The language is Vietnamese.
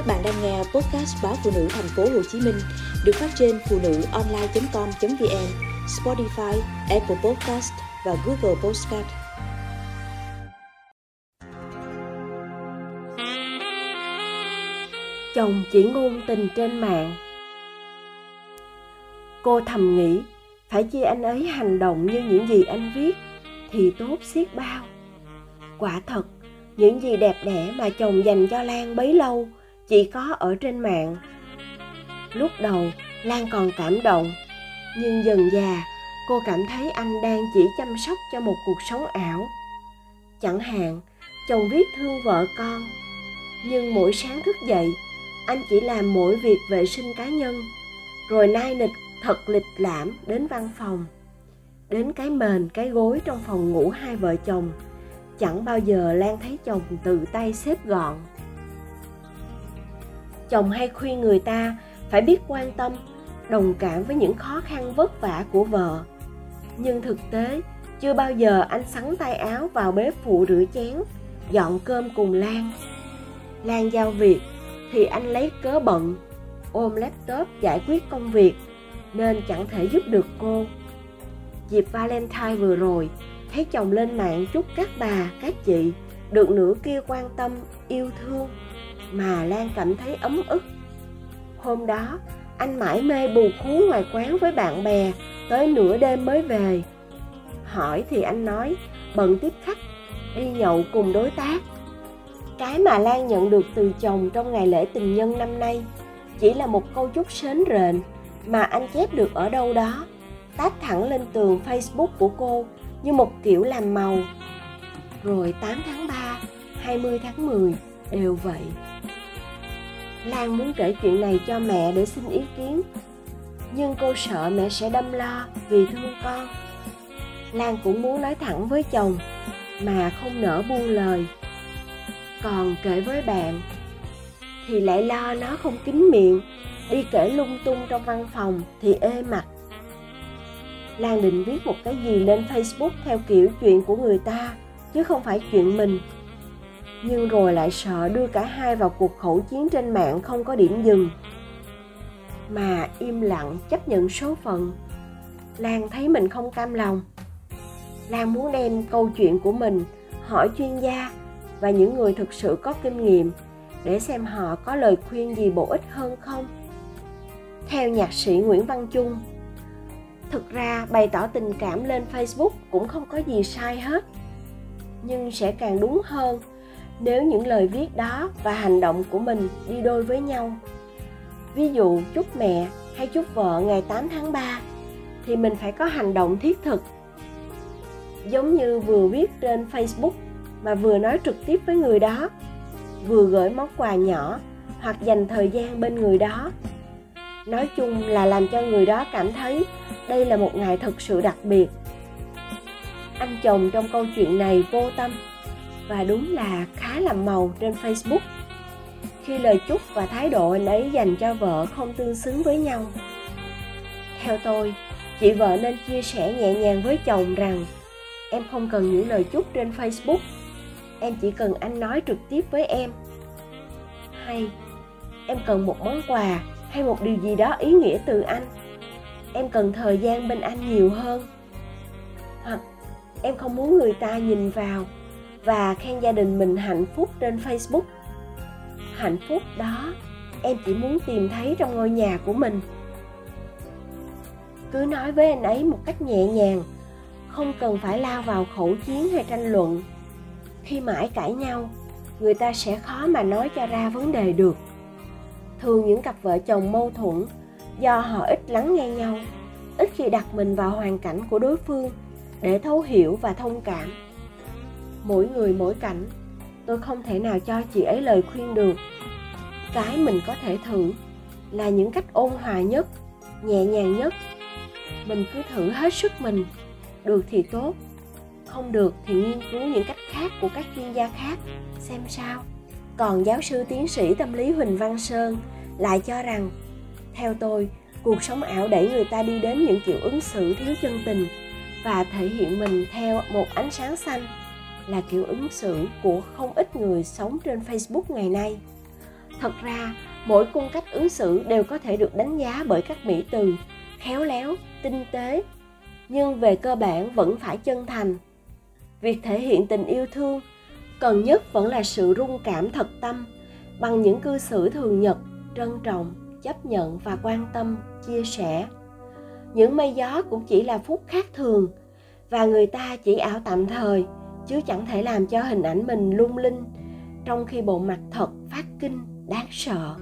Các bạn đang nghe podcast báo phụ nữ thành phố Hồ Chí Minh được phát trên phụ nữ online.com.vn, Spotify, Apple Podcast và Google Podcast. Chồng chỉ ngôn tình trên mạng. Cô thầm nghĩ, phải chi anh ấy hành động như những gì anh viết thì tốt xiết bao. Quả thật, những gì đẹp đẽ mà chồng dành cho Lan bấy lâu chỉ có ở trên mạng. Lúc đầu, lan còn cảm động, nhưng dần già cô cảm thấy anh đang chỉ chăm sóc cho một cuộc sống ảo. Chẳng hạn, chồng viết thương vợ con, nhưng mỗi sáng thức dậy, anh chỉ làm mỗi việc vệ sinh cá nhân. Rồi nai nịch thật lịch lãm đến văn phòng, đến cái mền, cái gối trong phòng ngủ hai vợ chồng. Chẳng bao giờ lan thấy chồng tự tay xếp gọn chồng hay khuyên người ta phải biết quan tâm, đồng cảm với những khó khăn vất vả của vợ. Nhưng thực tế, chưa bao giờ anh sắn tay áo vào bếp phụ rửa chén, dọn cơm cùng lan. Lan giao việc, thì anh lấy cớ bận, ôm laptop giải quyết công việc, nên chẳng thể giúp được cô. Dịp valentine vừa rồi, thấy chồng lên mạng chúc các bà, các chị được nửa kia quan tâm, yêu thương mà Lan cảm thấy ấm ức. Hôm đó, anh mãi mê bù khú ngoài quán với bạn bè, tới nửa đêm mới về. Hỏi thì anh nói, bận tiếp khách, đi nhậu cùng đối tác. Cái mà Lan nhận được từ chồng trong ngày lễ tình nhân năm nay chỉ là một câu chúc sến rền mà anh chép được ở đâu đó, tát thẳng lên tường Facebook của cô như một kiểu làm màu. Rồi 8 tháng 3, 20 tháng 10 đều vậy. Lan muốn kể chuyện này cho mẹ để xin ý kiến. Nhưng cô sợ mẹ sẽ đâm lo vì thương con. Lan cũng muốn nói thẳng với chồng, Mà không nỡ buông lời. Còn kể với bạn, Thì lại lo nó không kín miệng, Đi kể lung tung trong văn phòng thì ê mặt. Lan định viết một cái gì lên Facebook theo kiểu chuyện của người ta, Chứ không phải chuyện mình nhưng rồi lại sợ đưa cả hai vào cuộc khẩu chiến trên mạng không có điểm dừng. Mà im lặng chấp nhận số phận. Lan thấy mình không cam lòng. Lan muốn đem câu chuyện của mình hỏi chuyên gia và những người thực sự có kinh nghiệm để xem họ có lời khuyên gì bổ ích hơn không. Theo nhạc sĩ nguyễn văn trung thực ra bày tỏ tình cảm lên facebook cũng không có gì sai hết, nhưng sẽ càng đúng hơn nếu những lời viết đó và hành động của mình đi đôi với nhau. Ví dụ chúc mẹ hay chúc vợ ngày 8 tháng 3 thì mình phải có hành động thiết thực. Giống như vừa viết trên Facebook mà vừa nói trực tiếp với người đó, vừa gửi món quà nhỏ hoặc dành thời gian bên người đó. Nói chung là làm cho người đó cảm thấy đây là một ngày thực sự đặc biệt. Anh chồng trong câu chuyện này vô tâm và đúng là khá là màu trên Facebook khi lời chúc và thái độ anh ấy dành cho vợ không tương xứng với nhau. Theo tôi, chị vợ nên chia sẻ nhẹ nhàng với chồng rằng em không cần những lời chúc trên Facebook, em chỉ cần anh nói trực tiếp với em. Hay em cần một món quà hay một điều gì đó ý nghĩa từ anh. Em cần thời gian bên anh nhiều hơn. Hoặc em không muốn người ta nhìn vào và khen gia đình mình hạnh phúc trên facebook. Hạnh phúc đó, em chỉ muốn tìm thấy trong ngôi nhà của mình. Cứ nói với anh ấy một cách nhẹ nhàng, không cần phải lao vào khẩu chiến hay tranh luận. Khi mãi cãi nhau, người ta sẽ khó mà nói cho ra vấn đề được. Thường những cặp vợ chồng mâu thuẫn, do họ ít lắng nghe nhau, ít khi đặt mình vào hoàn cảnh của đối phương để thấu hiểu và thông cảm mỗi người mỗi cảnh. Tôi không thể nào cho chị ấy lời khuyên được. Cái mình có thể thử là những cách ôn hòa nhất, nhẹ nhàng nhất. Mình cứ thử hết sức mình. Được thì tốt, không được thì nghiên cứu những cách khác của các chuyên gia khác, xem sao. Còn giáo sư tiến sĩ tâm lý huỳnh văn sơn lại cho rằng, theo tôi, cuộc sống ảo đẩy người ta đi đến những kiểu ứng xử thiếu chân tình và thể hiện mình theo một ánh sáng xanh là kiểu ứng xử của không ít người sống trên Facebook ngày nay. thật ra, mỗi cung cách ứng xử đều có thể được đánh giá bởi các mỹ từ, khéo léo, tinh tế, nhưng về cơ bản vẫn phải chân thành việc thể hiện tình yêu thương cần nhất vẫn là sự rung cảm thật tâm bằng những cư xử thường nhật, trân trọng, chấp nhận và quan tâm, chia sẻ những mây gió cũng chỉ là phút khác thường và người ta chỉ ảo tạm thời chứ chẳng thể làm cho hình ảnh mình lung linh, trong khi bộ mặt thật phát kinh, đáng sợ.